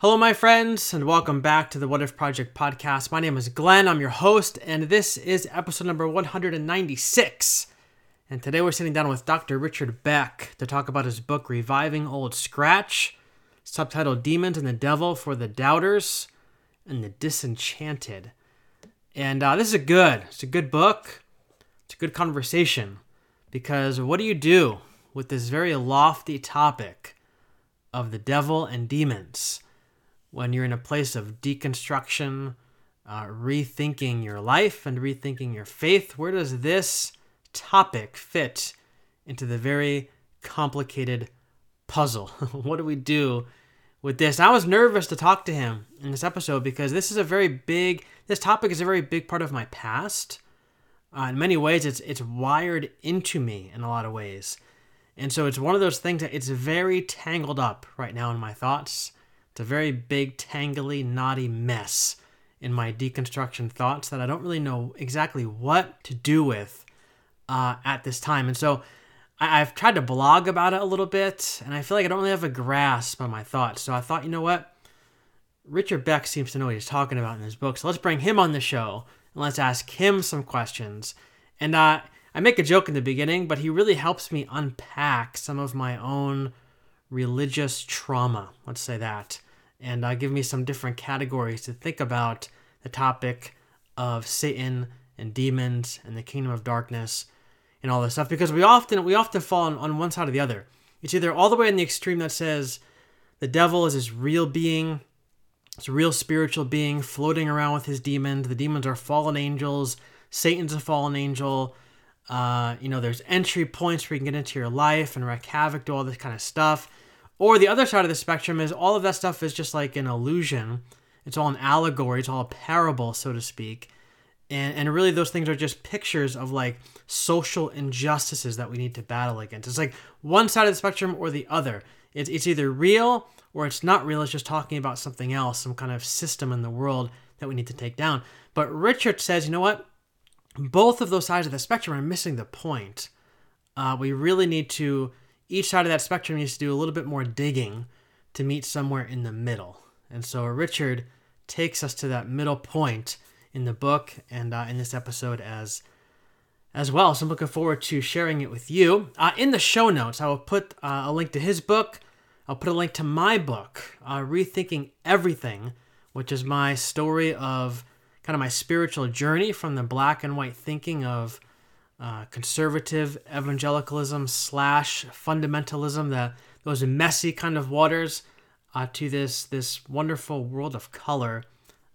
Hello, my friends, and welcome back to the What If Project podcast. My name is Glenn, I'm your host, and this is episode number 196. And today we're sitting down with Dr. Richard Beck to talk about his book, Reviving Old Scratch, subtitled Demons and the Devil for the Doubters and the Disenchanted. And uh, this is a good, it's a good book, it's a good conversation, because what do you do with this very lofty topic of the devil and demons? When you're in a place of deconstruction, uh, rethinking your life and rethinking your faith? Where does this topic fit into the very complicated puzzle? what do we do with this? I was nervous to talk to him in this episode because this is a very big, this topic is a very big part of my past. Uh, in many ways, it's it's wired into me in a lot of ways, and so it's one of those things that it's very tangled up right now in my thoughts it's a very big, tangly, knotty mess in my deconstruction thoughts that I don't really know exactly what to do with uh, at this time. And so I- have tried to blog about it a little bit, and I feel like I don't really have a grasp on my thoughts. So I thought, you know what? Richard Beck seems to know what he's talking about in his book. So let's bring him on the show and let's ask him some questions. And uh, I make a joke in the beginning, but he really helps me unpack some of my own religious trauma. Let's say that and uh, give me some different categories to think about the topic of Satan and demons and the kingdom of darkness and all this stuff because we often we often fall on, on one side or the other. It's either all the way in the extreme that says the devil is this real being, it's a real spiritual being floating around with his demons. The demons are fallen angels. Satan's a fallen angel. Uh, you know, there's entry points where you can get into your life and wreak havoc, do all this kind of stuff. Or the other side of the spectrum is all of that stuff is just like an illusion. It's all an allegory. It's all a parable, so to speak. And, and really, those things are just pictures of like social injustices that we need to battle against. It's like one side of the spectrum or the other. It's, it's either real or it's not real. It's just talking about something else, some kind of system in the world that we need to take down. But Richard says, you know what? Both of those sides of the spectrum are missing the point. Uh, we really need to each side of that spectrum needs to do a little bit more digging to meet somewhere in the middle. And so Richard takes us to that middle point in the book and uh, in this episode as as well. So I'm looking forward to sharing it with you. Uh, in the show notes, I will put uh, a link to his book. I'll put a link to my book, uh, Rethinking Everything, which is my story of kind of my spiritual journey from the black and white thinking of uh, conservative evangelicalism slash fundamentalism, that those messy kind of waters, uh, to this this wonderful world of color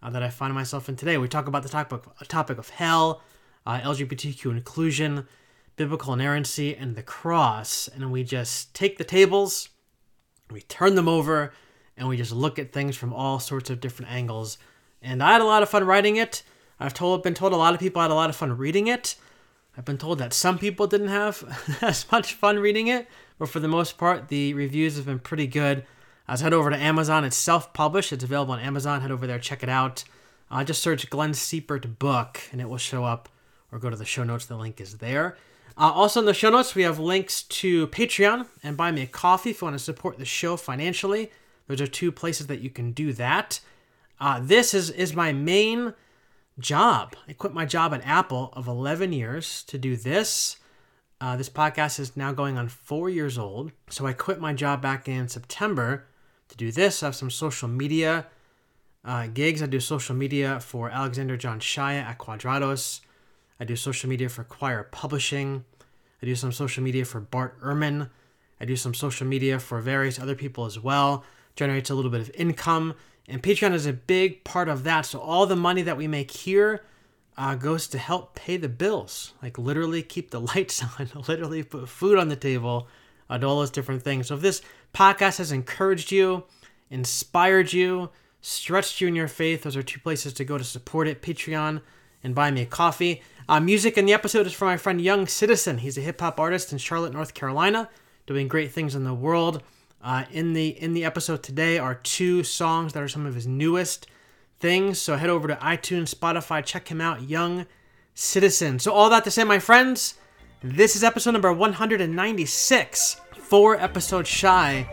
uh, that I find myself in today. We talk about the topic topic of hell, uh, LGBTQ inclusion, biblical inerrancy, and the cross, and we just take the tables, we turn them over, and we just look at things from all sorts of different angles. And I had a lot of fun writing it. I've told been told a lot of people had a lot of fun reading it. I've been told that some people didn't have as much fun reading it, but for the most part, the reviews have been pretty good. Uh, so head over to Amazon. It's self-published. It's available on Amazon. Head over there, check it out. Uh, just search Glenn Siepert book, and it will show up. Or go to the show notes. The link is there. Uh, also in the show notes, we have links to Patreon and Buy Me a Coffee if you want to support the show financially. Those are two places that you can do that. Uh, this is is my main job. I quit my job at Apple of 11 years to do this. Uh, this podcast is now going on four years old. So I quit my job back in September to do this. I have some social media uh, gigs. I do social media for Alexander John Shaia at Quadratos. I do social media for Quoir Publishing. I do some social media for Bart Ehrman. I do some social media for various other people as well. Generates a little bit of income. And Patreon is a big part of that. So all the money that we make here uh, goes to help pay the bills, like literally keep the lights on, literally put food on the table, uh, all those different things. So if this podcast has encouraged you, inspired you, stretched you in your faith, those are two places to go to support it Patreon and buy me a coffee. Uh, music in the episode is from my friend Young Citizen. He's a hip hop artist in Charlotte, North Carolina, doing great things in the world. Uh, in the in the episode today are two songs that are some of his newest things. So head over to iTunes, Spotify, check him out, Young Citizen. So all that to say, my friends, this is episode number 196, four episodes shy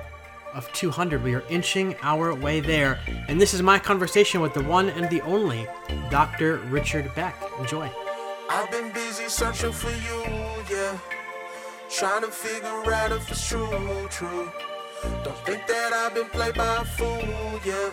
of 200. We are inching our way there. And this is my conversation with the one and the only Dr. Richard Beck. Enjoy. I've been busy searching for you, yeah. Trying to figure out if it's true, true. Don't think that I've been played by a fool, yeah.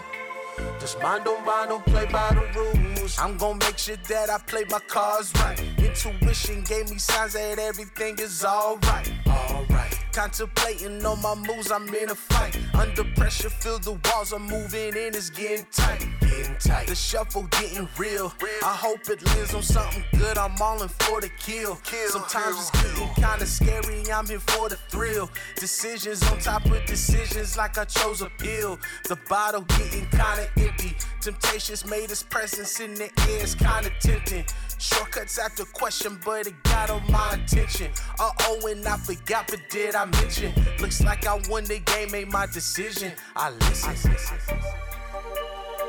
Just mind don't buy, don't play by the rules. I'm gonna make sure that I play my cards right. Intuition gave me signs that everything is alright, alright. Contemplating on my moves, I'm in a fight. Under pressure, feel the walls are moving and it's getting tight. Getting tight. The shuffle getting real. I hope it lives on something good. I'm all in for the kill. Sometimes it's getting kinda scary. I'm here for the thrill. Decisions on top of decisions, like I chose a pill. The bottle getting kinda empty. Temptations made its presence in the air. It's kinda tempting. Shortcuts after question, but it got on my attention. Uh oh, and I forgot, but did I mention? Looks like I won the game, made my decision. I listen.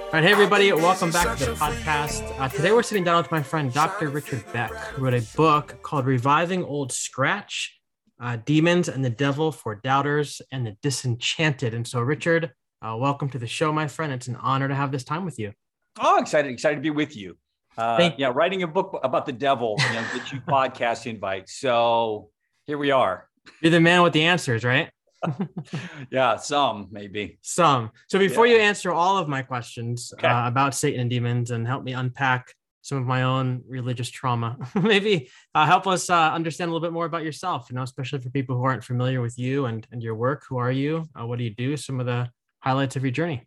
All right, hey everybody, welcome back to the podcast. Uh, today we're sitting down with my friend Dr. Richard Beck, who wrote a book called Reviving Old Scratch uh, Demons and the Devil for Doubters and the Disenchanted. And so, Richard, uh, welcome to the show, my friend. It's an honor to have this time with you. Oh, excited, excited to be with you. Uh, yeah, writing a book about the devil, you know, get you podcast invite. So here we are. You're the man with the answers, right? yeah, some maybe. Some. So before yeah. you answer all of my questions okay. uh, about Satan and demons and help me unpack some of my own religious trauma, maybe uh, help us uh, understand a little bit more about yourself, you know, especially for people who aren't familiar with you and, and your work. Who are you? Uh, what do you do? Some of the highlights of your journey.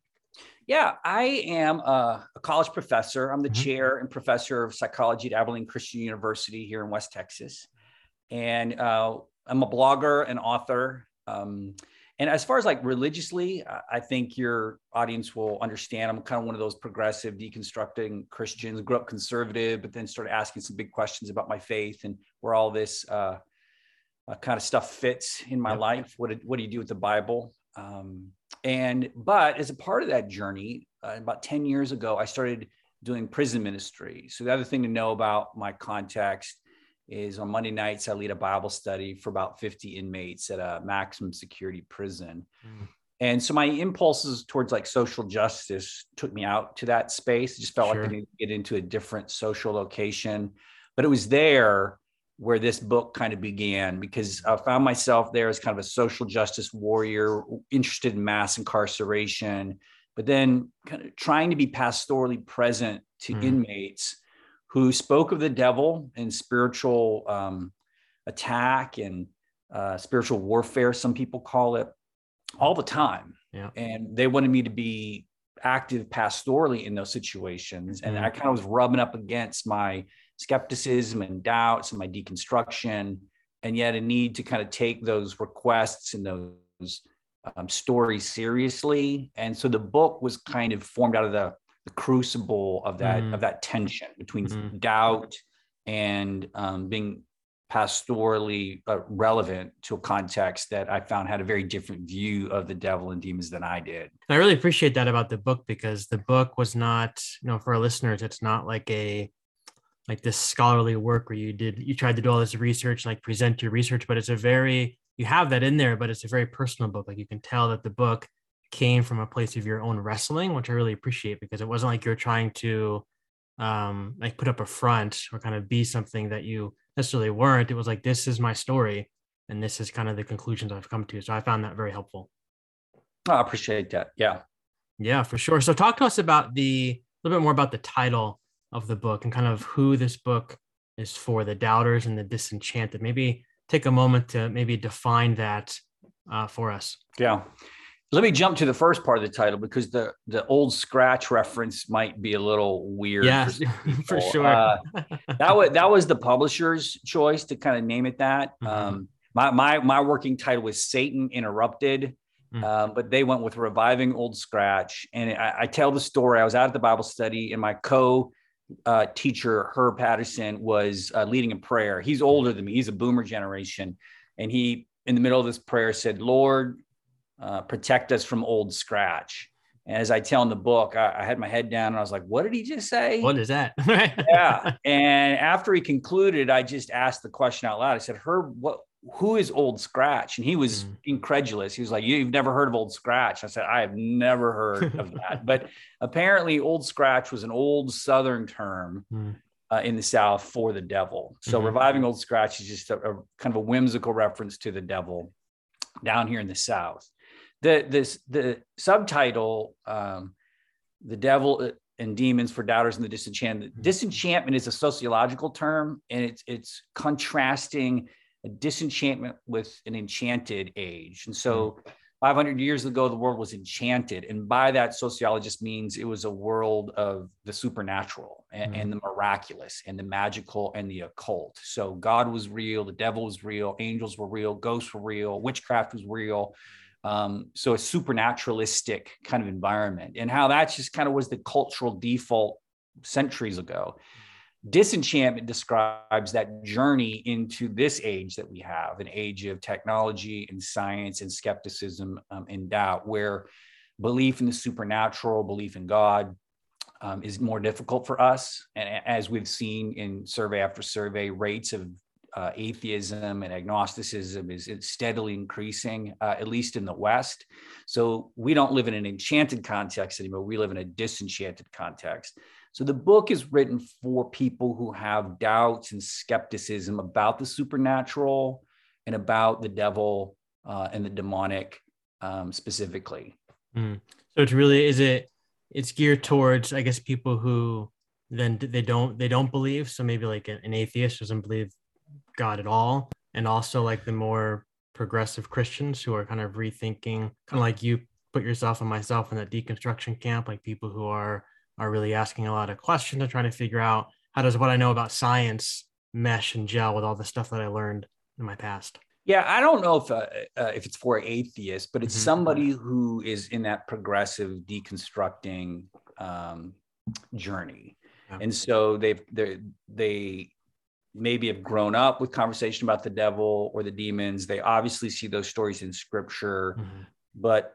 Yeah, I am a, a college professor. I'm the mm-hmm. chair and professor of psychology at Abilene Christian University here in West Texas. And uh, I'm a blogger and author. Um, and as far as like religiously, I think your audience will understand. I'm kind of one of those progressive, deconstructing Christians. Grew up conservative, but then started asking some big questions about my faith and where all this uh, uh, kind of stuff fits in my yep. life. What, what do you do with the Bible? Um, and but as a part of that journey, uh, about 10 years ago, I started doing prison ministry. So the other thing to know about my context is on Monday nights, I lead a Bible study for about 50 inmates at a maximum security prison. Mm. And so my impulses towards like social justice took me out to that space. It just felt sure. like I needed to get into a different social location. But it was there where this book kind of began because I found myself there as kind of a social justice warrior, interested in mass incarceration, but then kind of trying to be pastorally present to mm. inmates who spoke of the devil and spiritual um, attack and uh, spiritual warfare, some people call it, all the time. Yeah. And they wanted me to be active pastorally in those situations. And mm. I kind of was rubbing up against my skepticism and doubts and my deconstruction, and yet a need to kind of take those requests and those um, stories seriously. And so the book was kind of formed out of the the crucible of that mm. of that tension between mm. doubt and um, being pastorally uh, relevant to a context that I found had a very different view of the devil and demons than I did. I really appreciate that about the book because the book was not, you know, for our listeners, it's not like a like this scholarly work where you did you tried to do all this research, like present your research, but it's a very you have that in there, but it's a very personal book. Like you can tell that the book came from a place of your own wrestling, which I really appreciate because it wasn't like you're trying to um like put up a front or kind of be something that you necessarily weren't. It was like this is my story and this is kind of the conclusions I've come to. So I found that very helpful. I appreciate that. Yeah. Yeah, for sure. So talk to us about the a little bit more about the title of the book and kind of who this book is for the doubters and the disenchanted. Maybe take a moment to maybe define that uh, for us. Yeah. Let me jump to the first part of the title because the the old scratch reference might be a little weird. Yeah, for, for sure. uh, that was that was the publisher's choice to kind of name it that. Mm-hmm. Um, my my my working title was Satan Interrupted, mm-hmm. um, but they went with reviving old scratch. And I, I, tell the story. I was out at the Bible study, and my co uh, teacher Herb Patterson was uh, leading a prayer. He's older than me. He's a Boomer generation, and he in the middle of this prayer said, "Lord, uh, protect us from old scratch. And as I tell in the book, I, I, had my head down and I was like, what did he just say? What is that? yeah. And after he concluded, I just asked the question out loud. I said, Herb, what, who is Old Scratch? And he was Mm. incredulous. He was like, You've never heard of Old Scratch? I said, I have never heard of that. But apparently, Old Scratch was an old Southern term Mm. uh, in the South for the devil. So Mhm. reviving Old Scratch is just a, a kind of a whimsical reference to the devil down here in the South. The this the subtitle, um, "The Devil and Demons for Doubters and the Disenchanted." Mhm. Disenchantment is a sociological term, and it's it's contrasting a disenchantment with an enchanted age. And so, 500 years ago, the world was enchanted, and by that, sociologist means it was a world of the supernatural and, Mhm. and the miraculous and the magical and the occult. So God was real, the devil was real, angels were real, ghosts were real, witchcraft was real. Um, so a supernaturalistic kind of environment, and how that just kind of was the cultural default centuries ago. Disenchantment describes that journey into this age that we have, an age of technology and science and skepticism um, and doubt, where belief in the supernatural, belief in God, um, is more difficult for us. And as we've seen in survey after survey, rates of uh, atheism and agnosticism is steadily increasing, uh, at least in the West. So we don't live in an enchanted context anymore. We live in a disenchanted context. So the book is written for people who have doubts and skepticism about the supernatural and about the devil uh, and the demonic um, specifically. So it's really is it it's geared towards I guess people who then they don't they don't believe so maybe like an atheist doesn't believe God at all and also like the more progressive Christians who are kind of rethinking kind of like you put yourself and myself in that deconstruction camp like people who are are really asking a lot of questions and trying to figure out how does what I know about science mesh and gel with all the stuff that I learned in my past. Yeah, I don't know if uh, uh, if it's for atheists, but it's Mhm. somebody who is in that progressive deconstructing um, journey, Yeah. and so they've they they maybe have grown up with conversation about the devil or the demons. They obviously see those stories in scripture, Mhm. but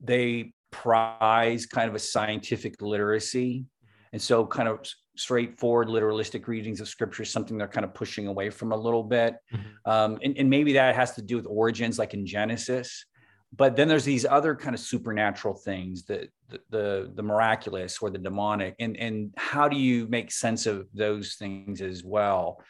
they prize kind of a scientific literacy. And so, kind of straightforward literalistic readings of scripture is something they're kind of pushing away from a little bit. Mhm. Um, and, and maybe that has to do with origins, like in Genesis. But then there's these other kind of supernatural things, the, the the the miraculous or the demonic, and and how do you make sense of those things as well?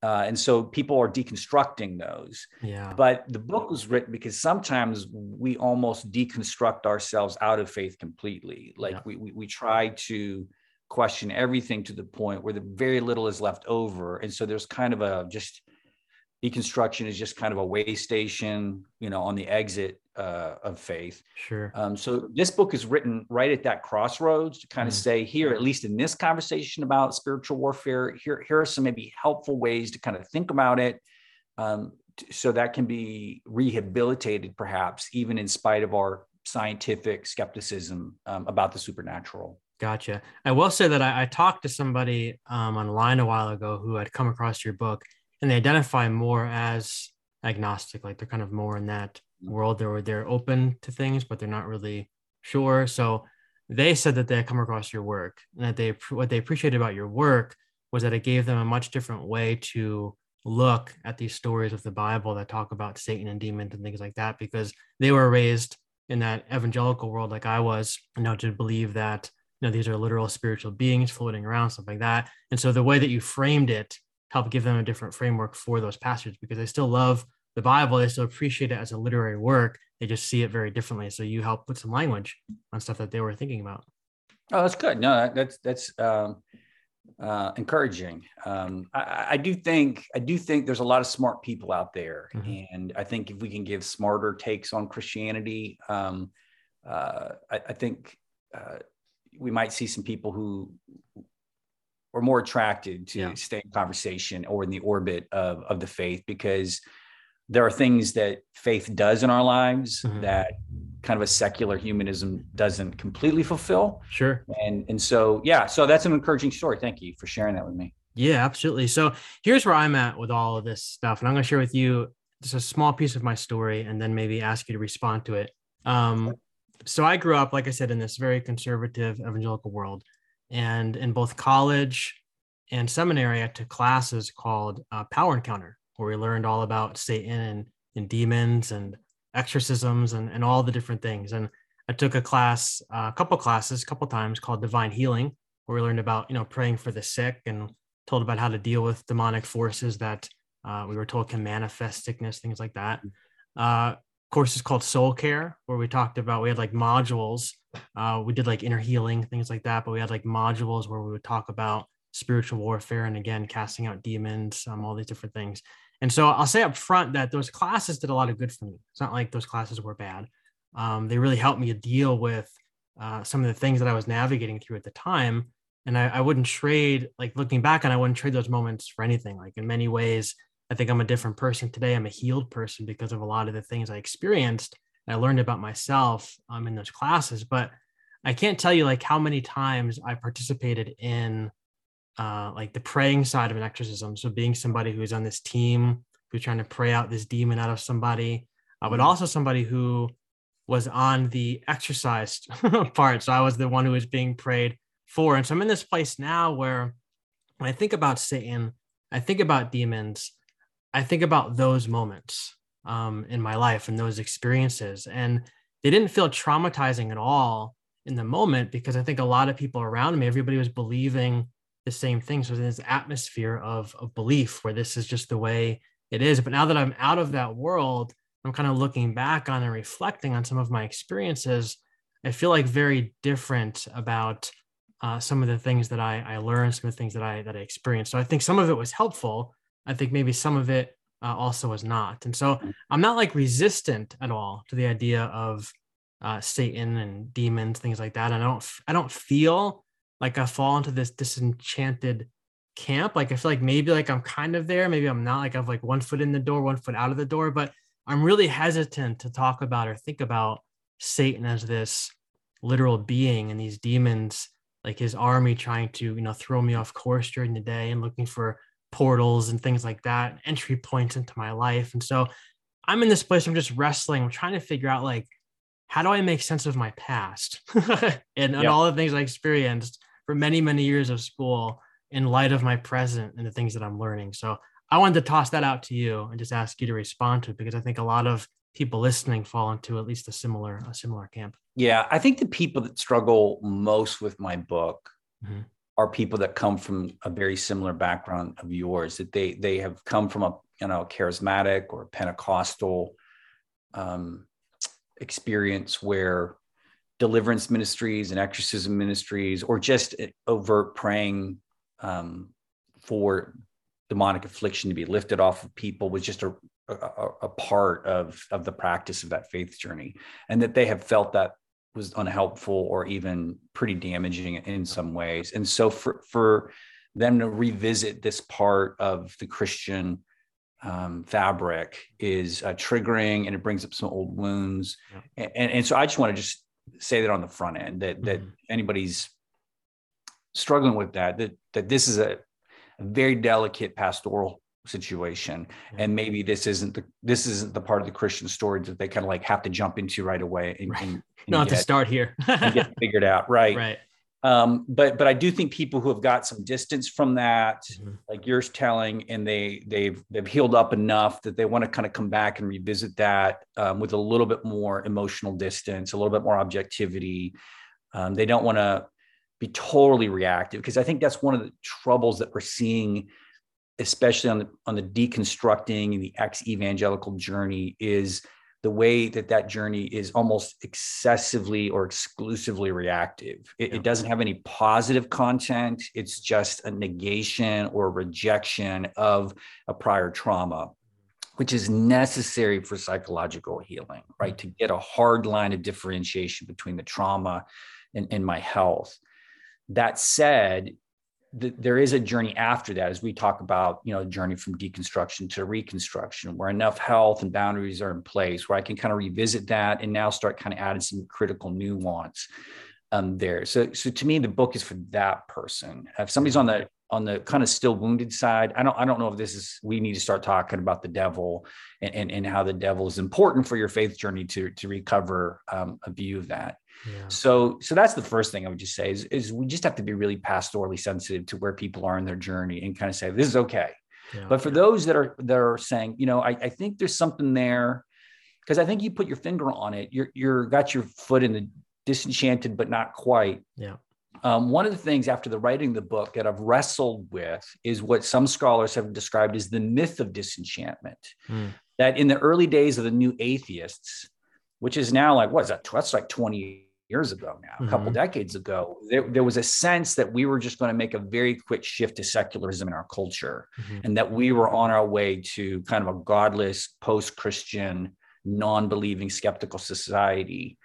Uh, and so people are deconstructing those Yeah. but the book was written because sometimes we almost deconstruct ourselves out of faith completely like Yeah. we, we we try to question everything to the point where the very little is left over and so there's kind of a just deconstruction is just kind of a way station you know on the exit uh, of faith Sure. um, so this book is written right at that crossroads to kind of Mm. say here, at least in this conversation about spiritual warfare, here, here are some maybe helpful ways to kind of think about it. Um, t- so that can be rehabilitated perhaps even in spite of our scientific skepticism um, about the supernatural. Gotcha. I will say that I, I talked to somebody um, online a while ago who had come across your book, and they identify more as agnostic. Like they're kind of more in that world. They're they're open to things, but they're not really sure. So they said that they had come across your work, and that they what they appreciated about your work was that it gave them a much different way to look at these stories of the Bible that talk about Satan and demons and things like that, because they were raised in that evangelical world like I was, you know, to believe that you know these are literal spiritual beings floating around stuff like that and so the way that you framed it helped give them a different framework for those passages because they still love the bible they still appreciate it as a literary work they just see it very differently so you help put some language on stuff that they were thinking about Oh, that's good. No, that- that's that's um, uh, encouraging. Um, I- I, do think I do think there's a lot of smart people out there, Mhm. and I think if we can give smarter takes on Christianity, um, uh, I, I think uh, we might see some people who are more attracted to Yeah. stay in conversation or in the orbit of of the faith because there are things that faith does in our lives Mhm. that kind of a secular humanism doesn't completely fulfill sure and and so yeah so that's an encouraging story thank you for sharing that with me Yeah, absolutely. So here's where I'm at with all of this stuff. And I'm going to share with you just a small piece of my story and then maybe ask you to respond to it. Um, so I grew up, like I said, in this very conservative evangelical world. And in both college and seminary, I took classes called uh, Power Encounter. Where we learned all about Satan and, and demons and exorcisms and, and all the different things. And I took a class, uh, a couple classes, a couple times called Divine Healing, where we learned about, you know, praying for the sick and told about how to deal with demonic forces that uh, we were told can manifest sickness, things like that. Uh, course is called Soul Care, where we talked about, we had like modules. Uh, we did like inner healing, things like that, but we had like modules where we would talk about spiritual warfare and again, casting out demons, um, all these different things. And so I'll say up front that those classes did a lot of good for me. It's not like those classes were bad. Um, they really helped me deal with uh, some of the things that I was navigating through at the time. And I, I wouldn't trade, like looking back on, I wouldn't trade those moments for anything. Like in many ways, I think I'm a different person today. I'm a healed person because of a lot of the things I experienced. I learned about myself um, in those classes. But I can't tell you like how many times I participated in uh, like the praying side of an exorcism. So being somebody who's on this team who's trying to pray out this demon out of somebody, uh, but mm-hmm. also somebody who was on the exorcised part. So I was the one who was being prayed for. And so I'm in this place now where when I think about Satan, I think about demons, I think about those moments um, in my life and those experiences. And they didn't feel traumatizing at all in the moment because I think a lot of people around me, everybody was believing the same thing. So there's this atmosphere of, of belief where this is just the way it is. But now that I'm out of that world, I'm kind of looking back on and reflecting on some of my experiences. I feel like very different about uh, some of the things that I, I learned, some of the things that I that I experienced. So I think some of it was helpful. I think maybe some of it uh, also was not. And so. I'm not like resistant at all to the idea of uh, Satan and demons, things like that. I don't I don't feel like I fall into this disenchanted camp. Like I feel like maybe like I'm kind of there, maybe I'm not. Like I've like one foot in the door, one foot out of the door, but I'm really hesitant to talk about or think about Satan as this literal being and these demons, like his army trying to, you know, throw me off course during the day and looking for portals and things like that, entry points into my life. And so I'm in this place, I'm just wrestling, I'm trying to figure out like, how do I make sense of my past and, and all the things I experienced for many, many years of school in light of my present and the things that I'm learning. So I wanted to toss that out to you and just ask you to respond to it because I think a lot of people listening fall into at least a similar a similar camp. Yeah, I think the people that struggle most with my book mm-hmm. are people that come from a very similar background of yours. That they they have come from a you know charismatic or Pentecostal um, experience where deliverance ministries and exorcism ministries, or just overt praying um, for demonic affliction to be lifted off of people was just a, a, a, part of, of the practice of that faith journey. And that they have felt that was unhelpful or even pretty damaging in some ways. And so for, for them to revisit this part of the Christian um, fabric is uh, triggering and it brings up some old wounds. Yeah. And, and so I just want to just say that on the front end that that mm-hmm. anybody's struggling with that that that this is a, a very delicate pastoral situation yeah. and maybe this isn't the this isn't the part of the christian story that they kind of like have to jump into right away and, right. and, and not get, to start here and get figured out right right um, but but I do think people who have got some distance from that, mm-hmm. like you're telling, and they they've they've healed up enough that they want to kind of come back and revisit that um, with a little bit more emotional distance, a little bit more objectivity. Um, they don't want to be totally reactive because I think that's one of the troubles that we're seeing, especially on the on the deconstructing and the ex evangelical journey, is the way that that journey is almost excessively or exclusively reactive. It, yeah. it, doesn't have any positive content. It's just a negation or rejection of a prior trauma, which is necessary for psychological healing, right? Mm-hmm. To get a hard line of differentiation between the trauma and, and my health. That said, there is a journey after that as we talk about you know journey from deconstruction to reconstruction where enough health and boundaries are in place where i can kind of revisit that and now start kind of adding some critical nuance um, there. So so to me the book is for that person. If somebody's on the on the kind of still wounded side i don't i don't know if this is we need to start talking about the devil and and, and how the devil is important for your faith journey to to recover um, a view of that so, so that's the first thing I would just say is, is we just have to be really pastorally sensitive to where people are in their journey and kind of say, this is okay. Yeah. But for those that are that are saying, you know, I, I think there's something there because I think you put your finger on it. You're you're got your foot in the disenchanted, but not quite. Yeah. Um, one of the things after the writing the book that I've wrestled with is what some scholars have described as the myth of disenchantment. Mm. That in the early days of the new atheists, which is now like what is that? That's like 20 years ago now, a couple mm-hmm. decades ago, there, there, was a sense that we were just going to make a very quick shift to secularism in our culture mm-hmm. and that we were on our way to kind of a godless, post Christian, non believing, skeptical society.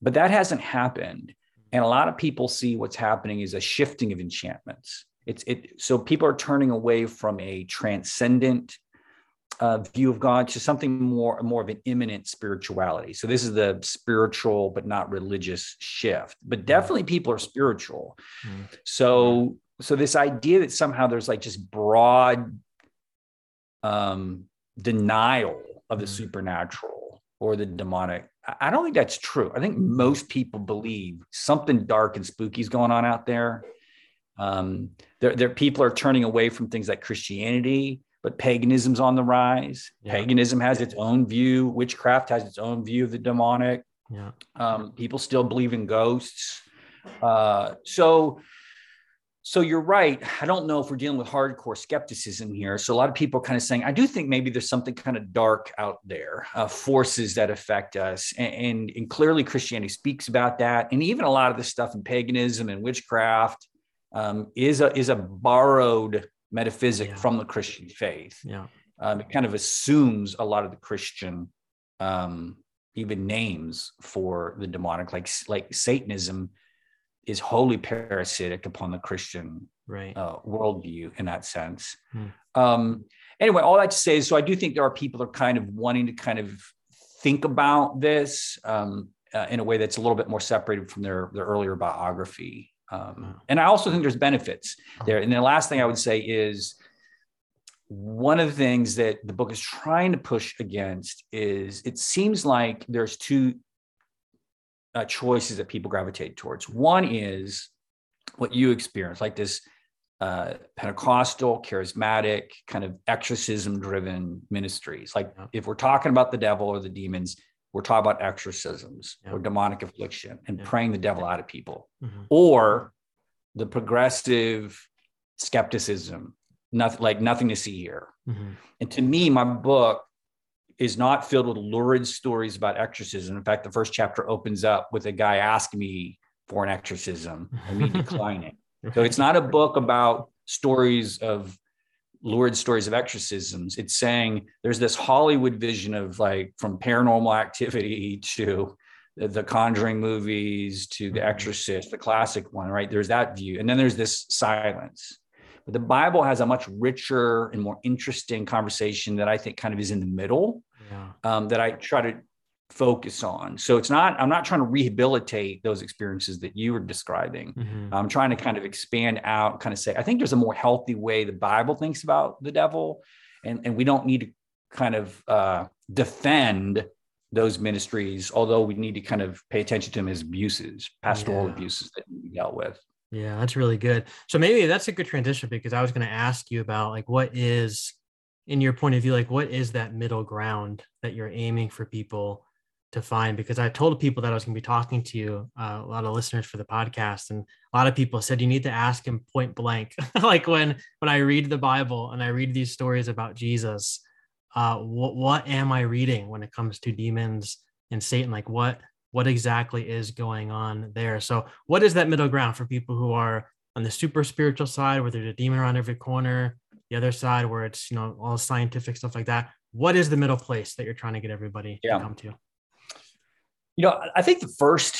But that hasn't happened. And a lot of people see what's happening is a shifting of enchantments. It's it so people are turning away from a transcendent uh, view of God to something more more of an immanent spirituality. So this is the spiritual but not religious shift. But mm. definitely people are spiritual. Mm. So so this idea that somehow there's like just broad um, denial of the mm. supernatural or the demonic. I don't think that's true. I think most people believe something dark and spooky is going on out there. Um, there, there, people are turning away from things like Christianity but paganism's on the rise. Yeah. Paganism has its own view. Witchcraft has its own view of the demonic. Yeah. Um, people still believe in ghosts. Uh, so, so you're right. I don't know if we're dealing with hardcore skepticism here. So a lot of people kind of saying, I do think maybe there's something kind of dark out there, uh, forces that affect us, and, and, and clearly Christianity speaks about that, and even a lot of the stuff in paganism and witchcraft um, is a is a borrowed metaphysic yeah. from the Christian faith. Yeah. Um, it kind of assumes a lot of the Christian um, even names for the demonic, like like Satanism is wholly parasitic upon the Christian right. uh, worldview in that sense. Hmm. Um, anyway, all that to say is, so I do think there are people that are kind of wanting to kind of think about this um, uh, in a way that's a little bit more separated from their their earlier biography. Um, and I also think there's benefits there. And the last thing I would say is one of the things that the book is trying to push against is it seems like there's two uh, choices that people gravitate towards. One is what you experience, like this uh, Pentecostal, charismatic, kind of exorcism driven ministries. Like if we're talking about the devil or the demons, we're talking about exorcisms yeah. or demonic affliction and yeah. praying the devil out of people, mm-hmm. or the progressive skepticism, nothing like nothing to see here. Mm-hmm. And to me, my book is not filled with lurid stories about exorcism. In fact, the first chapter opens up with a guy asking me for an exorcism and me declining. So it's not a book about stories of lurid stories of exorcisms. It's saying there's this Hollywood vision of like from paranormal activity to the, Conjuring movies to The mm-hmm. Exorcist, the classic one, right? There's that view. And then there's this silence. But the Bible has a much richer and more interesting conversation that I think kind of is in the middle yeah. um, that I try to focus on. So it's not, I'm not trying to rehabilitate those experiences that you were describing. Mm-hmm. I'm trying to kind of expand out, kind of say, I think there's a more healthy way the Bible thinks about the devil. And, and we don't need to kind of uh, defend those ministries, although we need to kind of pay attention to them as abuses, pastoral yeah. abuses that we dealt with. Yeah, that's really good. So maybe that's a good transition because I was going to ask you about like what is in your point of view like what is that middle ground that you're aiming for people to find because I told people that I was going to be talking to you, uh, a lot of listeners for the podcast, and a lot of people said you need to ask him point blank. like when when I read the Bible and I read these stories about Jesus, uh, what what am I reading when it comes to demons and Satan? Like what what exactly is going on there? So what is that middle ground for people who are on the super spiritual side, where there's a demon around every corner, the other side where it's you know all scientific stuff like that? What is the middle place that you're trying to get everybody yeah. to come to? You know, I think the first,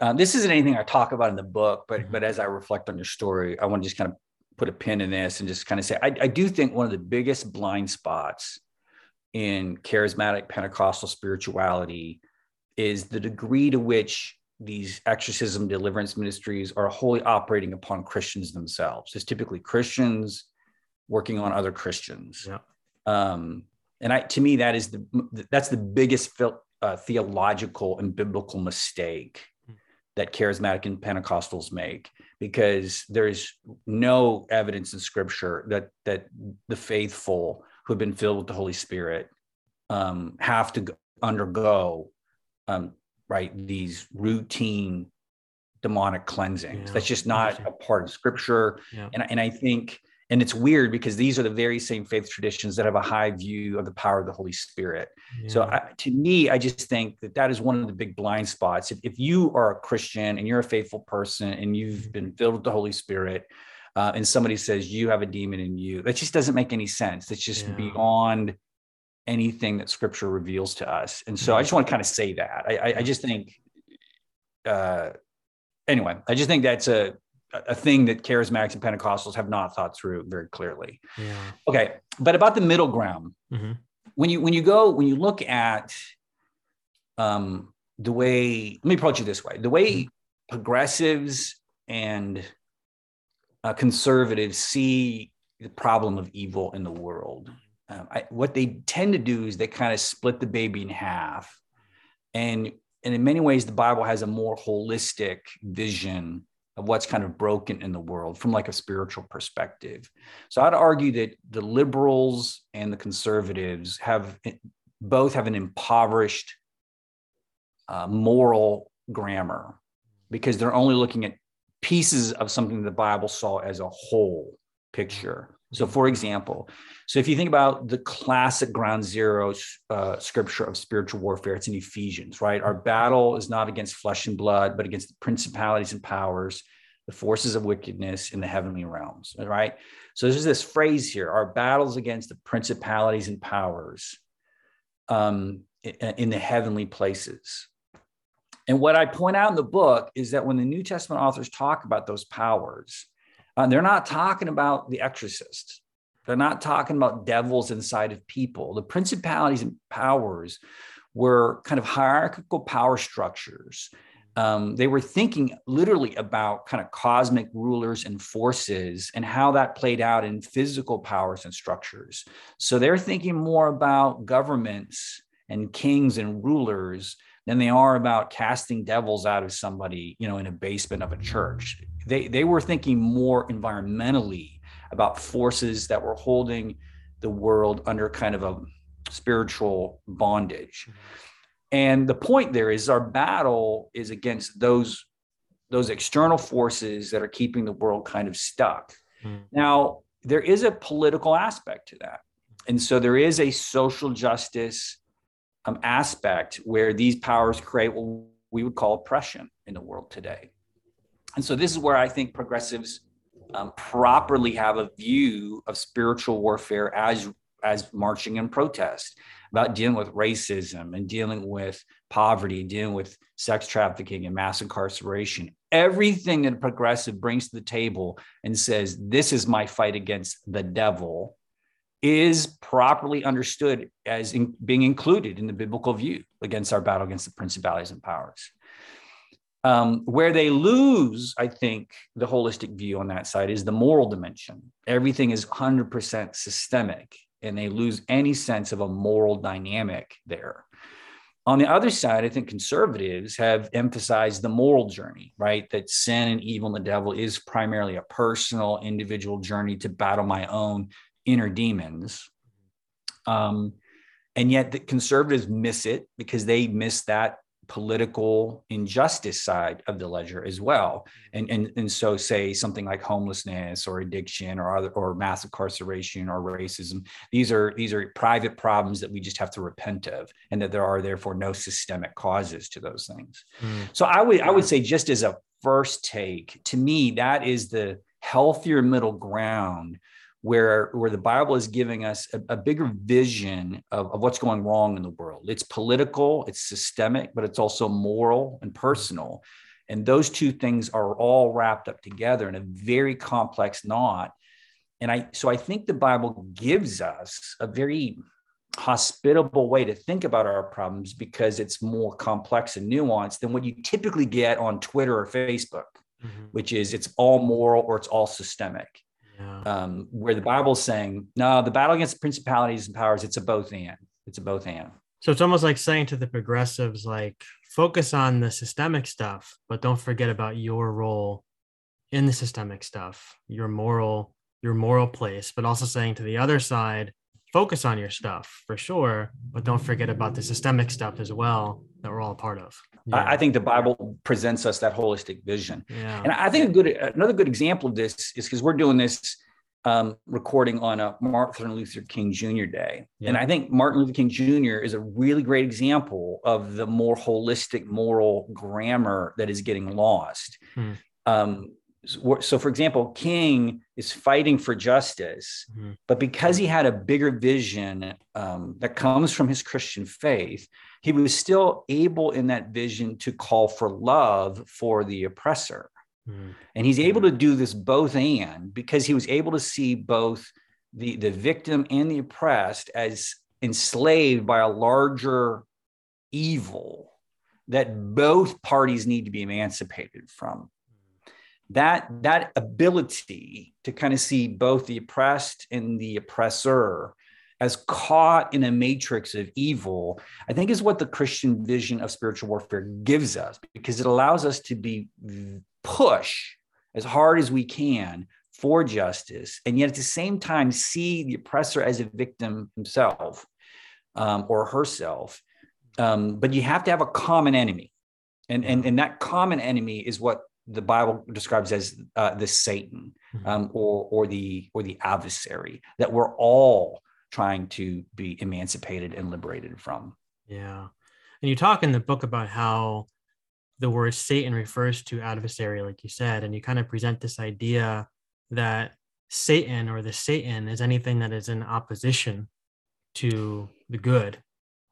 uh, this isn't anything I talk about in the book, but mm-hmm. but as I reflect on your story, I want to just kind of put a pin in this and just kind of say, I, I do think one of the biggest blind spots in charismatic Pentecostal spirituality is the degree to which these exorcism deliverance ministries are wholly operating upon Christians themselves. It's typically Christians working on other Christians. Yeah. Um, and I, to me, that is the that's the biggest uh, theological and biblical mistake that charismatic and Pentecostals make because there's no evidence in scripture that that the faithful who have been filled with the Holy Spirit um, have to undergo um, right these routine demonic cleansings. Yeah, That's just not a part of scripture. Yeah. And, and I think and it's weird because these are the very same faith traditions that have a high view of the power of the Holy Spirit. So I, to me, I just think that that is one of the big blind spots. If, if you are a Christian and you're a faithful person and you've been filled with the Holy Spirit, uh, and somebody says you have a demon in you, that just doesn't make any sense. That's just Yeah. beyond anything that Scripture reveals to us. And so I just want to kind of say that. I, I, I just think, uh, anyway, I just think that's a a thing that charismatics and Pentecostals have not thought through very clearly. yeah. Okay, but about the middle ground Mhm. when you when you go when you look at um the way let me approach it this way the way progressives and uh, conservatives see the problem of evil in the world um, I, what they tend to do is they kind of split the baby in half and and in many ways the bible has a more holistic vision of what's kind of broken in the world from like a spiritual perspective so I'd argue that the liberals and the conservatives have both have an impoverished uh, moral grammar because they're only looking at pieces of something the Bible saw as a whole picture. So, for example, so if you think about the classic ground zero uh, scripture of spiritual warfare, it's in Ephesians, right? Our battle is not against flesh and blood, but against the principalities and powers, the forces of wickedness in the heavenly realms, right? So there's this phrase here: our battles against the principalities and powers um, in, in the heavenly places. And what I point out in the book is that when the New Testament authors talk about those powers, uh, they're not talking about the exorcist. They're not talking about devils inside of people. The principalities and powers were kind of hierarchical power structures. Um, they were thinking literally about kind of cosmic rulers and forces and how that played out in physical powers and structures. So they're thinking more about governments and kings and rulers than they are about casting devils out of somebody, you know, in a basement of a church. They they were thinking more environmentally about forces that were holding the world under kind of a spiritual bondage. And the point there is our battle is against those those external forces that are keeping the world kind of stuck. Mm. Now, there is a political aspect to that. And so there is a social justice um, aspect where these powers create what we would call oppression in the world today. And so this is where I think progressives um, properly have a view of spiritual warfare as as marching and protest about dealing with racism and dealing with poverty, dealing with sex trafficking and mass incarceration. Everything that a progressive brings to the table and says, This is my fight against the devil, is properly understood as in, being included in the biblical view against our battle against the principalities and powers. Um, where they lose, I think, the holistic view on that side is the moral dimension. Everything is 100% systemic, and they lose any sense of a moral dynamic there. On the other side, I think conservatives have emphasized the moral journey, right? That sin and evil and the devil is primarily a personal, individual journey to battle my own inner demons. Um, and yet the conservatives miss it because they miss that political injustice side of the ledger as well. And, and, and so say something like homelessness or addiction or other or mass incarceration or racism. These are these are private problems that we just have to repent of and that there are therefore no systemic causes to those things. Mm. So I would I would say just as a first take, to me, that is the healthier middle ground where where the bible is giving us a, a bigger vision of, of what's going wrong in the world. It's political it's systemic but it's also moral and personal. And those two things are all wrapped up together in a very complex knot. And i so i think the bible gives us a very hospitable way to think about our problems because it's more complex and nuanced than what you typically get on twitter or facebook Mhm. which is it's all moral or it's all systemic Yeah. um, where the Bible's saying, no, the battle against principalities and powers, it's a both and. It's a both and. So it's almost like saying to the progressives, like, focus on the systemic stuff, but don't forget about your role in the systemic stuff, your moral, your moral place, but also saying to the other side, focus on your stuff for sure, but don't forget about the systemic stuff as well that we're all a part of. Yeah. I think the Bible presents us that holistic vision. Yeah. And I think a good another good example of this is because we're doing this um, recording on a Martin Luther King Jr. Day. Yeah. And I think Martin Luther King Jr. is a really great example of the more holistic moral grammar that is getting lost. Hmm. Um, so, for example, King is fighting for justice, hmm but because he had a bigger vision um, that comes from his Christian faith, he was still able in that vision to call for love for the oppressor. Mm-hmm. And he's able to do this both and because he was able to see both the, the victim and the oppressed as enslaved by a larger evil that both parties need to be emancipated from. That, that ability to kind of see both the oppressed and the oppressor as caught in a matrix of evil, I think is what the Christian vision of spiritual warfare gives us because it allows us to be push as hard as we can for justice, and yet at the same time see the oppressor as a victim himself um, or herself. Um, but you have to have a common enemy, and, and and that common enemy is what the Bible describes as uh, the Satan mm-hmm. um, or or the or the adversary that we're all trying to be emancipated and liberated from. Yeah, and you talk in the book about how the word Satan refers to adversary, like you said, and you kind of present this idea that Satan or the Satan is anything that is in opposition to the good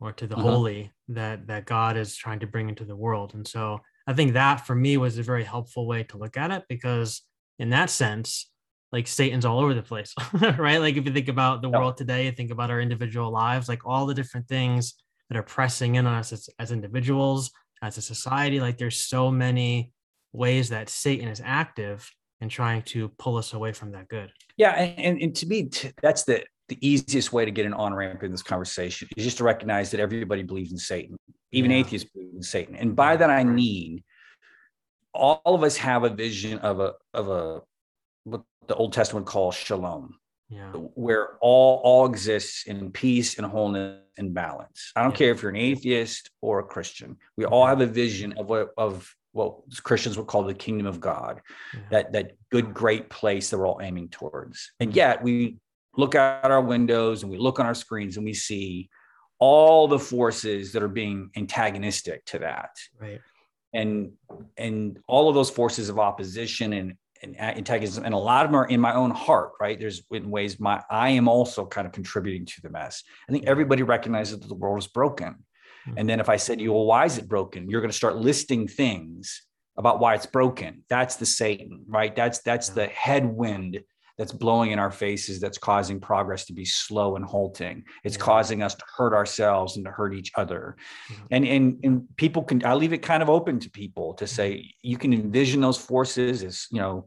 or to the uh-huh. holy that that God is trying to bring into the world. And so I think that for me was a very helpful way to look at it because in that sense, like Satan's all over the place, right? Like if you think about the world today, think about our individual lives, like all the different things that are pressing in on us as, as individuals, as a society. Like there's so many ways that Satan is active and trying to pull us away from that good. Yeah, and, and to me, t- that's the the easiest way to get an on ramp in this conversation is just to recognize that everybody believes in Satan, even yeah. atheists Satan, and by that I mean all of us have a vision of a of a what the Old Testament calls shalom, yeah. where all all exists in peace and wholeness and balance. I don't yeah. care if you're an atheist or a Christian. We all have a vision of what of what Christians would call the kingdom of God, yeah. that that good great place that we're all aiming towards. And mm. yet we look out our windows and we look on our screens and we see all the forces that are being antagonistic to that. Right. And and all of those forces of opposition and and antagonism and a lot of them are in my own heart right? There's in ways my i am also kind of contributing to the mess. I think everybody recognizes that the world is broken. Mm-hmm. and then if i said to you well why is it broken? You're going to start listing things about why it's broken. That's the satan right? That's that's the headwind that's blowing in our faces that's causing progress to be slow and halting it's yeah. causing us to hurt ourselves and to hurt each other mm-hmm. and, and and people can i leave it kind of open to people to say mm-hmm. you can envision those forces as you know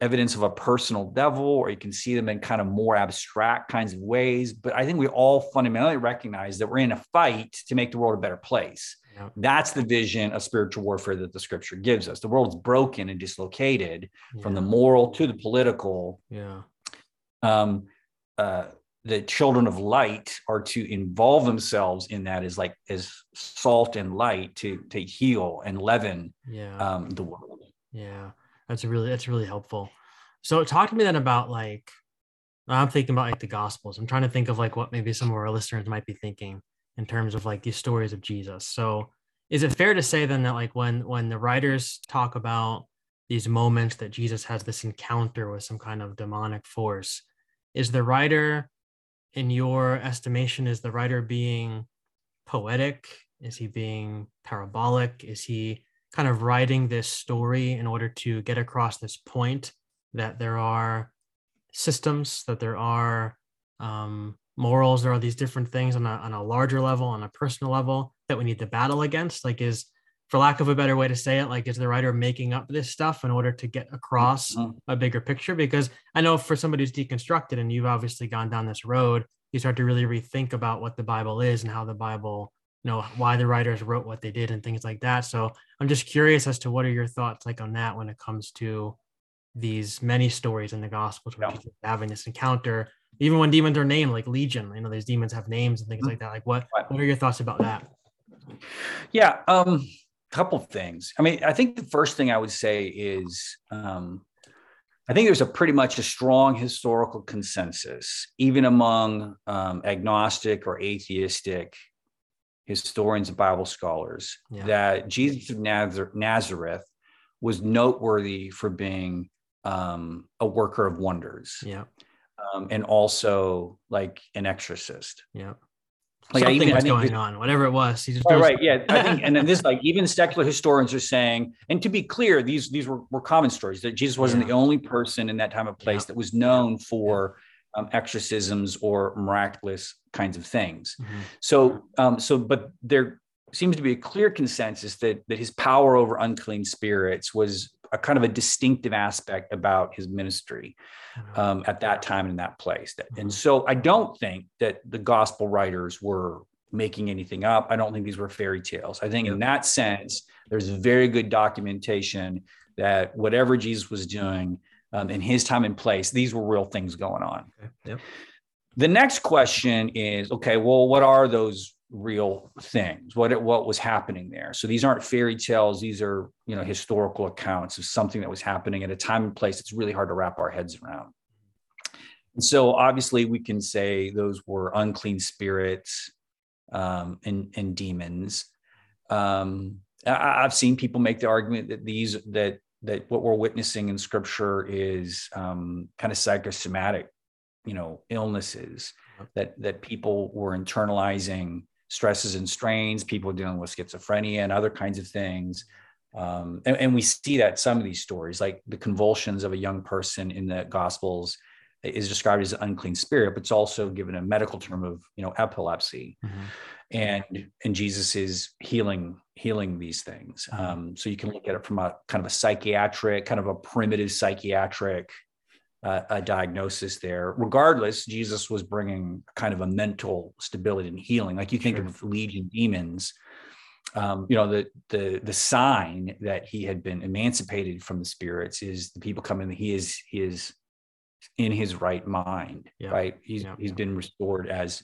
evidence of a personal devil or you can see them in kind of more abstract kinds of ways but i think we all fundamentally recognize that we're in a fight to make the world a better place yeah. That's the vision of spiritual warfare that the scripture gives us. The world's broken and dislocated yeah. from the moral to the political. Yeah. Um, uh, the children of light are to involve themselves in that as like as salt and light to to heal and leaven yeah. um, the world. Yeah, that's really that's really helpful. So talk to me then about like I'm thinking about like the gospels. I'm trying to think of like what maybe some of our listeners might be thinking in terms of like these stories of Jesus. So is it fair to say then that like when when the writers talk about these moments that Jesus has this encounter with some kind of demonic force, is the writer in your estimation is the writer being poetic? Is he being parabolic? Is he kind of writing this story in order to get across this point that there are systems, that there are um, morals there are these different things on a, on a larger level on a personal level that we need to battle against like is for lack of a better way to say it like is the writer making up this stuff in order to get across mm-hmm. a bigger picture because i know for somebody who's deconstructed and you've obviously gone down this road you start to really rethink about what the bible is and how the bible you know why the writers wrote what they did and things like that. So I'm just curious as to what are your thoughts like on that when it comes to these many stories in the Gospels where Yeah. Having this encounter, even when demons are named, like Legion. You know, these demons have names and things like that. Like, what what are your thoughts about that? Yeah, um, couple of things. I mean, I think the first thing I would say is um, I think there's a pretty much a strong historical consensus, even among um, agnostic or atheistic historians and Bible scholars, Yeah. that Jesus of Nazar- Nazareth was noteworthy for being um, a worker of wonders Yeah, um, and also like an exorcist. yeah. Like, I Something even- was going on, whatever it was. He just Right, right, yeah. I think, and then this, like, even secular historians are saying, and to be clear, these these were, were common stories that Jesus wasn't Yeah. the only person in that time of place Yeah. that was known for um, exorcisms or miraculous kinds of things. Mhm. So, um, so, but there seems to be a clear consensus that that his power over unclean spirits was a kind of a distinctive aspect about his ministry Mhm. um, at that time and in that place. And so I don't think that the gospel writers were making anything up. I don't think these were fairy tales. I think in that sense, there's very good documentation that whatever Jesus was doing um, in his time and place, these were real things going on. Okay. Yep. The next question is okay, well, what are those real things? What it, what was happening there? So these aren't fairy tales, these are, you know, historical accounts of something that was happening at a time and place it's really hard to wrap our heads around. And so obviously we can say those were unclean spirits um, and, and demons. Um, I, I've seen people make the argument that these that that what we're witnessing in scripture is um, kind of psychosomatic, you know, illnesses that that people were internalizing stresses and strains, people dealing with schizophrenia and other kinds of things. Um, and, and we see that some of these stories, like the convulsions of a young person in the Gospels, is described as an unclean spirit, but it's also given a medical term of you know epilepsy, Mhm. and and Jesus is healing healing these things. Mhm. Um, so you can look at it from a kind of a psychiatric, kind of a primitive psychiatric uh, a diagnosis there. Regardless, Jesus was bringing kind of a mental stability and healing. Like you think Sure. of legion demons, um, you know, the the the sign that he had been emancipated from the spirits is the people come in. He is he is in his right mind, Yeah. right? He's Yeah. he's been restored as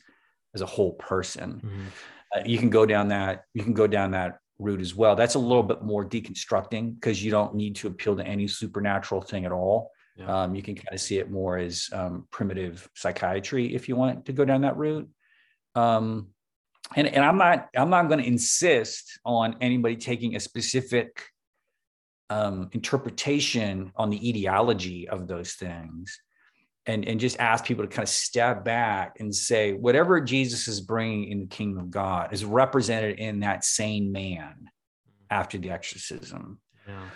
as a whole person. Mhm. Uh, you can go down that you can go down that route as well. That's a little bit more deconstructing because you don't need to appeal to any supernatural thing at all. Yeah. Um, you can kind of see it more as um, primitive psychiatry if you want to go down that route. Um, and and I'm not I'm not going to insist on anybody taking a specific um, interpretation on the etiology of those things and and just ask people to kind of step back and say whatever jesus is bringing in the kingdom of god is represented in that sane man after the exorcism Yeah.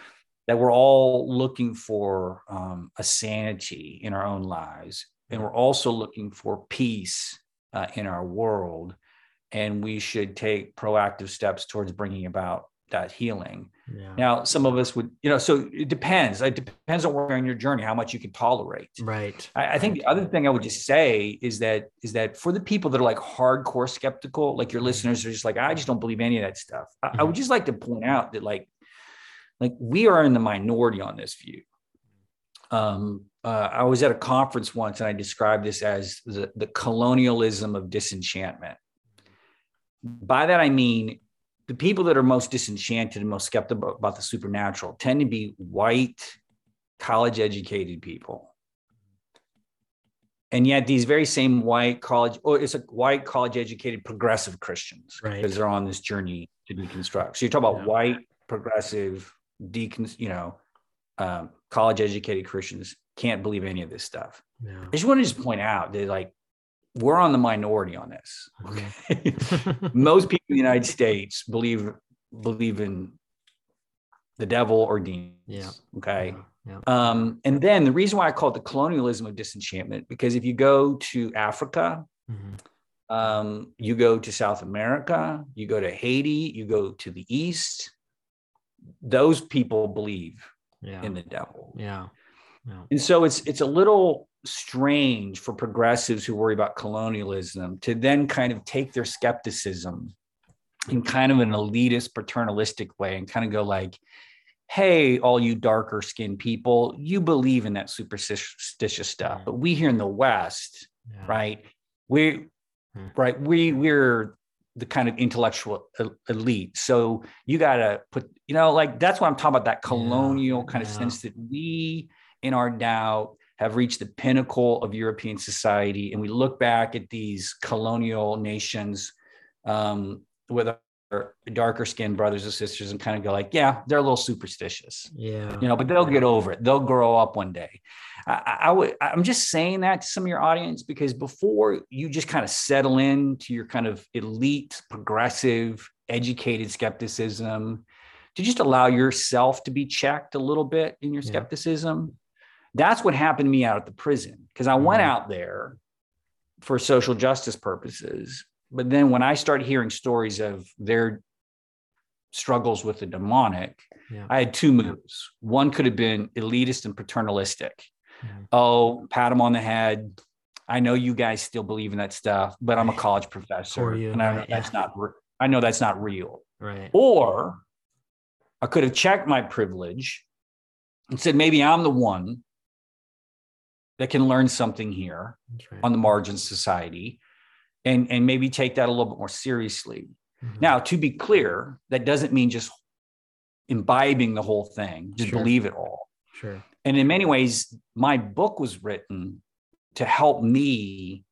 That we're all looking for um, a sanity in our own lives and we're also looking for peace uh, in our world and we should take proactive steps towards bringing about that healing Yeah. now some of us would you know so it depends it depends on where you're on your journey how much you can tolerate Right. I, I think the other thing I would just say is that is that for the people that are like hardcore skeptical, like your listeners are just like, I just don't believe any of that stuff. I, I would just like to point out that like, like we are in the minority on this view. Um, uh, I was at a conference once and I described this as the, the colonialism of disenchantment. By that I mean the people that are most disenchanted and most skeptical about the supernatural tend to be white, college educated people and yet these very same white college or it's a white college educated progressive christians Right. because they're on this journey to deconstruct so you talk about Yeah. white progressive decon you know um, college educated christians can't believe any of this stuff Yeah. i just want to just point out that like we're on the minority on this Mhm. most people in the united states believe believe in the devil or demons Yeah. okay Yeah. um, and then the reason why I call it the colonialism of disenchantment, because if you go to Africa, Mhm. um, you go to South America, you go to Haiti, you go to the East, those people believe Yeah. in the devil. Yeah. Yeah. And so it's it's a little strange for progressives who worry about colonialism to then kind of take their skepticism in kind of an elitist paternalistic way and kind of go like hey all you darker skinned people you believe in that superstitious stuff but we here in the west right we hmm. right we we're the kind of intellectual elite so you got to put you know like that's what i'm talking about that colonial yeah. kind of yeah. sense that we in our now have reached the pinnacle of european society and we look back at these colonial nations um, with darker skinned brothers and sisters and kind of go like, yeah, they're a little superstitious. Yeah. You know, but they'll get over it. They'll grow up one day. I, I would, I'm just saying that to some of your audience because before you just kind of settle into your kind of elite, progressive, educated skepticism, to just allow yourself to be checked a little bit in your skepticism. Yeah. That's what happened to me out at the prison because I mm-hmm. went out there for social justice purposes but then when I started hearing stories of their struggles with the demonic, yeah. I had two moves. One could have been elitist and paternalistic. Mm-hmm. Oh, pat him on the head. I know you guys still believe in that stuff, but I'm a college professor, you, and I know right, that's yeah. not. I know that's not real. Right. Or I could have checked my privilege and said maybe I'm the one that can learn something here right. on the margin society and and maybe take that a little bit more seriously. Mm-hmm. Now, to be clear, that doesn't mean just imbibing the whole thing, just sure. believe it all. Sure. And in many ways, my book was written to help me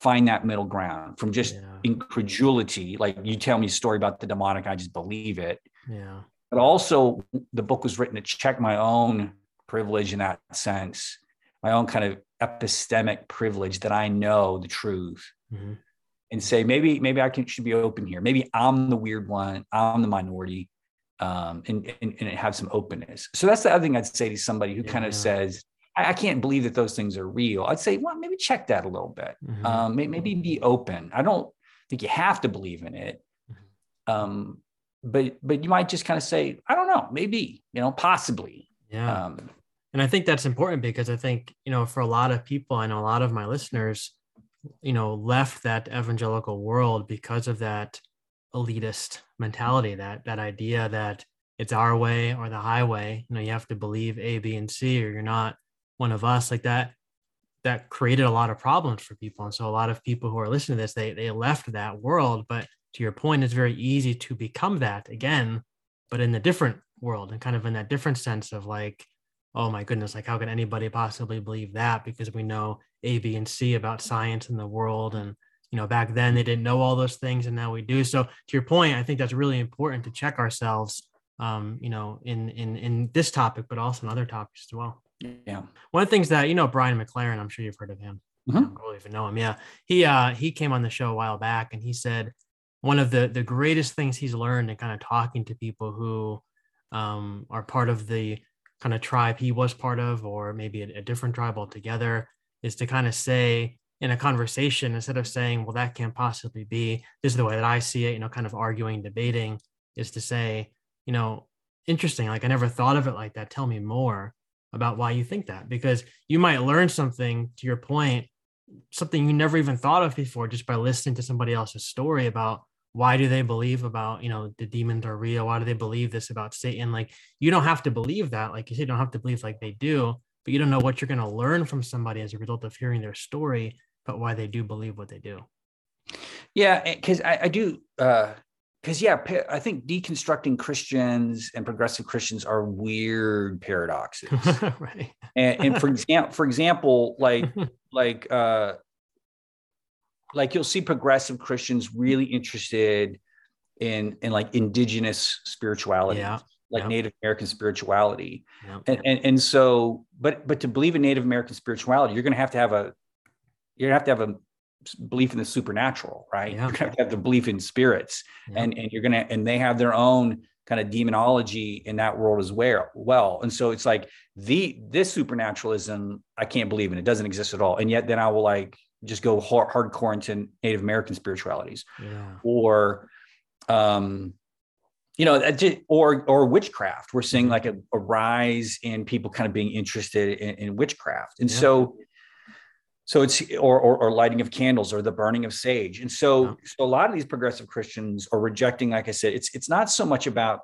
find that middle ground from just yeah. incredulity. Like you tell me a story about the demonic, I just believe it. Yeah. But also, the book was written to check my own privilege in that sense, my own kind of epistemic privilege that I know the truth mm-hmm. and say maybe maybe I can should be open here. Maybe I'm the weird one. I'm the minority, um, and, and and have some openness. So that's the other thing I'd say to somebody who yeah. kind of says. I, I, can't believe that those things are real. I'd say, well, maybe check that a little bit. Mm-hmm. Um, maybe, maybe be open. I don't think you have to believe in it. Mm-hmm. Um, but but you might just kind of say, I don't know, maybe, you know, possibly. Yeah. Um, and I think that's important because I think, you know, for a lot of people, I know a lot of my listeners, you know, left that evangelical world because of that elitist mentality, that that idea that it's our way or the highway. You know, you have to believe A, B, and C, or you're not one of us. Like that, that created a lot of problems for people. And so a lot of people who are listening to this, they they left that world. But to your point, it's very easy to become that again, but in a different world and kind of in that different sense of like, oh my goodness, like how can anybody possibly believe that? Because we know A, B, and C about science and the world. And, you know, back then they didn't know all those things and now we do. So to your point, I think that's really important to check ourselves, um, you know, in, in, in this topic, but also in other topics as well. Yeah. One of the things that, you know, Brian McLaren, I'm sure you've heard of him. Mm-hmm. I don't even know him. Yeah. He, uh, he came on the show a while back and he said, one of the, the greatest things he's learned in kind of talking to people who um, are part of the kind of tribe he was part of, or maybe a, a different tribe altogether, is to kind of say in a conversation, instead of saying, well, that can't possibly be, this is the way that I see it, you know, kind of arguing, debating, is to say, you know, interesting. Like I never thought of it like that. Tell me more about why you think that, because you might learn something to your point, something you never even thought of before just by listening to somebody else's story about why do they believe about you know the demons are real? Why do they believe this about satan? Like you don't have to believe that. Like you you don't have to believe like they do but you don't know what you're going to learn from somebody as a result of hearing their story but why they do believe what they do. Yeah because I, I, do uh because yeah i think deconstructing christians and progressive christians are weird paradoxes. Right. And, and for example for example like like uh like you'll see progressive Christians really interested in in like indigenous spirituality, yeah. like. Native American spirituality, and, and and so but but to believe in Native American spirituality, you're going to have to have a you're to have to have a belief in the supernatural, right? You're to have to have the belief in spirits, and and you're to and they have their own kind of demonology in that world as well. Well, and so it's like the this supernaturalism I can't believe in. It doesn't exist at all, and yet then I will like just go hard, hardcore into Native American spiritualities, yeah. or um, you know, or or witchcraft. We're seeing mm-hmm. like a, a rise in people kind of being interested in, in witchcraft, and yeah. so So it's or, or, or lighting of candles or the burning of sage. And so, yeah. so a lot of these progressive Christians are rejecting, like I said, it's it's not so much about,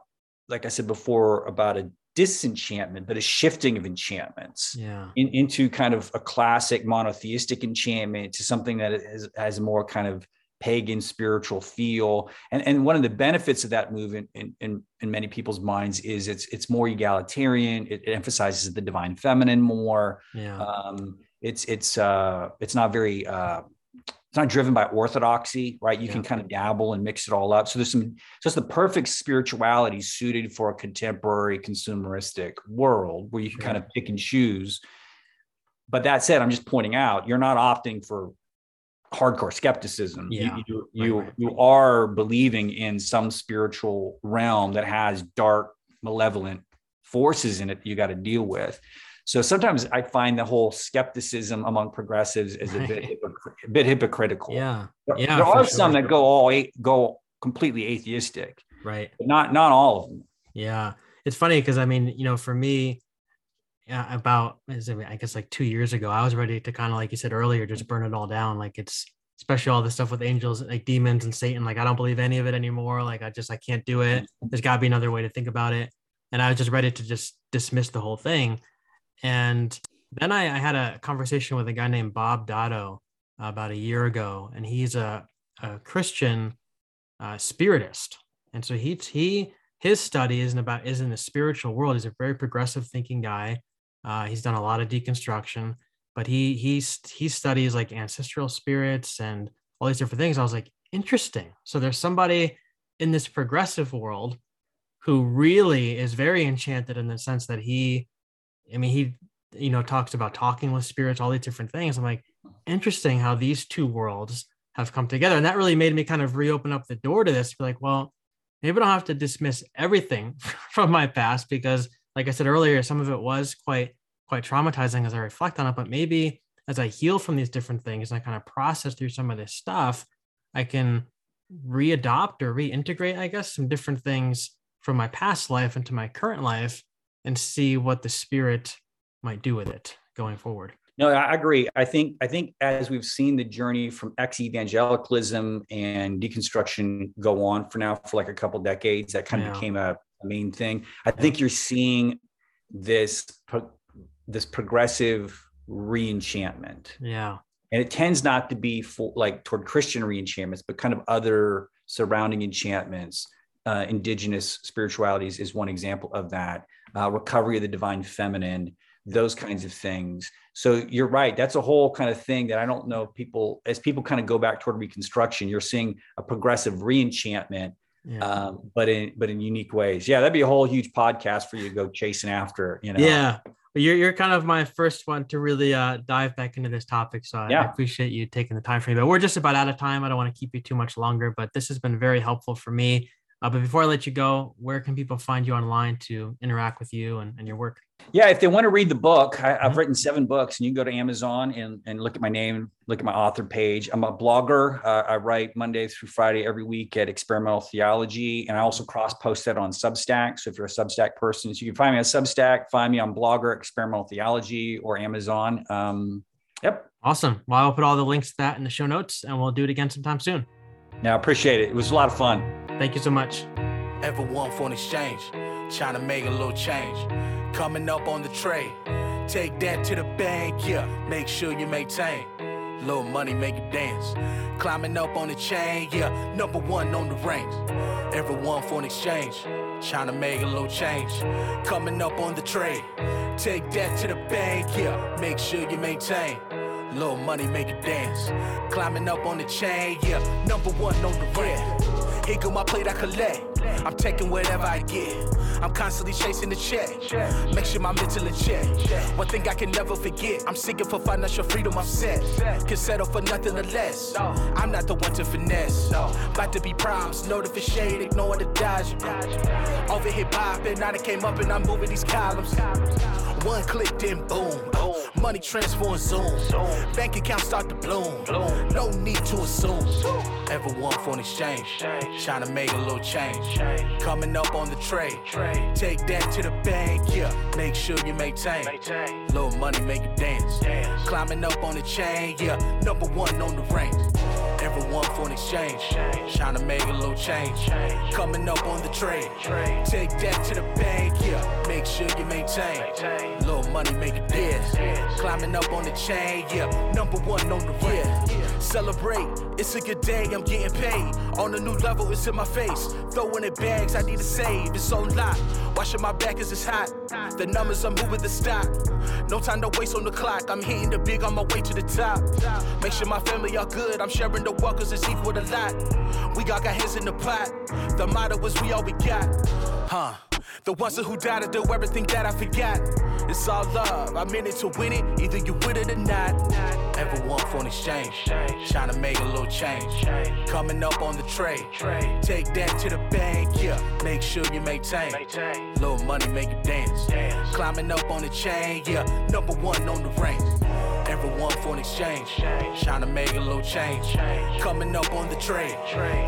like I said before, about a disenchantment, but a shifting of enchantments yeah. in, into kind of a classic monotheistic enchantment to something that has, has a more kind of pagan spiritual feel. And, and one of the benefits of that movement in, in, in many people's minds is it's it's more egalitarian. It, it emphasizes the divine feminine more. Yeah. Um, it's it's uh, it's not very uh, it's not driven by orthodoxy, right? You yeah. can kind of dabble and mix it all up. So there's some just the perfect spirituality suited for a contemporary consumeristic world where you can yeah. kind of pick and choose. But that said, I'm just pointing out you're not opting for hardcore skepticism. Yeah. You you, you, right, right. you are believing in some spiritual realm that has dark, malevolent forces in it you got to deal with. So sometimes I find the whole skepticism among progressives is a bit, a bit hypocritical. Yeah, yeah. There are sure. some that go all go completely atheistic, right? But not not all of them. Yeah, it's funny because I mean, you know, for me, yeah, about I guess like two years ago, I was ready to kind of like you said earlier, just burn it all down. Like it's especially all the stuff with angels, like demons and Satan. Like I don't believe any of it anymore. Like I just I can't do it. Mm-hmm. There's got to be another way to think about it. And I was just ready to just dismiss the whole thing. And then I, I had a conversation with a guy named Bob Dotto about a year ago, and he's a, a Christian uh, spiritist. And so he he his study isn't about is in the spiritual world. He's a very progressive thinking guy. Uh, he's done a lot of deconstruction, but he he's he studies like ancestral spirits and all these different things. I was like, interesting. So there's somebody in this progressive world who really is very enchanted in the sense that he I mean, he, you know, talks about talking with spirits, all these different things. I'm like, interesting how these two worlds have come together. And that really made me kind of reopen up the door to this. Be like, well, maybe I don't have to dismiss everything from my past because, like I said earlier, some of it was quite, quite traumatizing as I reflect on it. But maybe as I heal from these different things and I kind of process through some of this stuff, I can readopt or reintegrate, I guess, some different things from my past life into my current life and see what the spirit might do with it going forward. No, I agree. I think I think as we've seen the journey from ex-evangelicalism and deconstruction go on for now for like a couple decades, that kind of became a, a, main thing. I think you're seeing this this progressive reenchantment. Yeah, and it tends not to be for, like toward Christian reenchantments, but kind of other surrounding enchantments. Uh, indigenous spiritualities is one example of that uh, recovery of the divine feminine, those kinds of things. So you're right. That's a whole kind of thing that I don't know people, as people kind of go back toward reconstruction, you're seeing a progressive reenchantment, yeah. um, but in, but in unique ways. Yeah. That'd be a whole huge podcast for you to go chasing after, you know? Yeah. You're, you're kind of my first one to really uh, dive back into this topic. So I, yeah. I appreciate you taking the time for me, but we're just about out of time. I don't want to keep you too much longer, but this has been very helpful for me uh, but before I let you go, where can people find you online to interact with you and, and your work? Yeah, if they want to read the book, I, have mm-hmm. written seven books, and you can go to Amazon and, and look at my name, look at my author page. I'm a blogger. Uh, I write Monday through Friday every week at Experimental Theology, and I also cross post that on Substack. So if you're a Substack person, so you can find me on Substack, find me on Blogger, Experimental Theology, or Amazon. Um, yep. Awesome. Well, I'll put all the links to that in the show notes, and we'll do it again sometime soon. Now, I appreciate it. It was a lot of fun. Thank you so much. Everyone for an exchange, trying to make a little change. Coming up on the trade, take that to the bank, yeah. Make sure you maintain. Little money make you dance. Climbing up on the chain, yeah. Number one on the ranks. Everyone for an exchange, trying to make a little change. Coming up on the trade, take that to the bank, yeah. Make sure you maintain. Little money make you dance. Climbing up on the chain, yeah. Number one on the ramp. Here go my plate, I collect. I'm taking whatever I get. I'm constantly chasing the check. Make sure my mental in check. One thing I can never forget. I'm seeking for financial freedom. I'm set. Can settle for nothing or less. I'm not the one to finesse. About to be promised. Know the for shade, ignoring the dodge. Over here popping. Now they came up and I'm moving these columns. One click, then boom. Money transfer and zoom. Bank account start to bloom. No need to assume. Everyone for an exchange. Trying to make a little change. Coming up on the trade. Take that to the bank, yeah. Make sure you maintain. Little money make you dance. Climbing up on the chain, yeah. Number one on the rank. Everyone for an exchange. Trying to make a little change. Coming up on the trade. Take that to the bank, yeah. Make sure you maintain. Little money make you dance. Climbing up on the chain, yeah. Number one on the rank. Celebrate, it's a good day, I'm getting paid. On a new level, it's in my face. Throwing it bags, I need to save. It's on lock. Washing my back as it's hot. The numbers are moving the stock. No time to waste on the clock. I'm hitting the big on my way to the top. Make sure my family are good. I'm sharing the wealth cause it's equal to lot. We all got hands in the pot. The motto is we all we got. Huh. The ones who died do everything that I forgot. It's all love. I'm in it to win it, either you with it or not. Everyone for an exchange. Trying to make a little change. Coming up on the trade. Take that to the bank, yeah. Make sure you maintain. Little money make you dance. Climbing up on the chain, yeah. Number one on the rank. Everyone for an exchange. Trying to make a little change. Coming up on the train.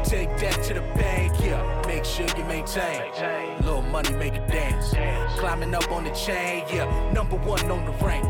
Take that to the bank, yeah. Make sure you maintain. Little money make you dance. Climbing up on the chain, yeah. Number one on the rank.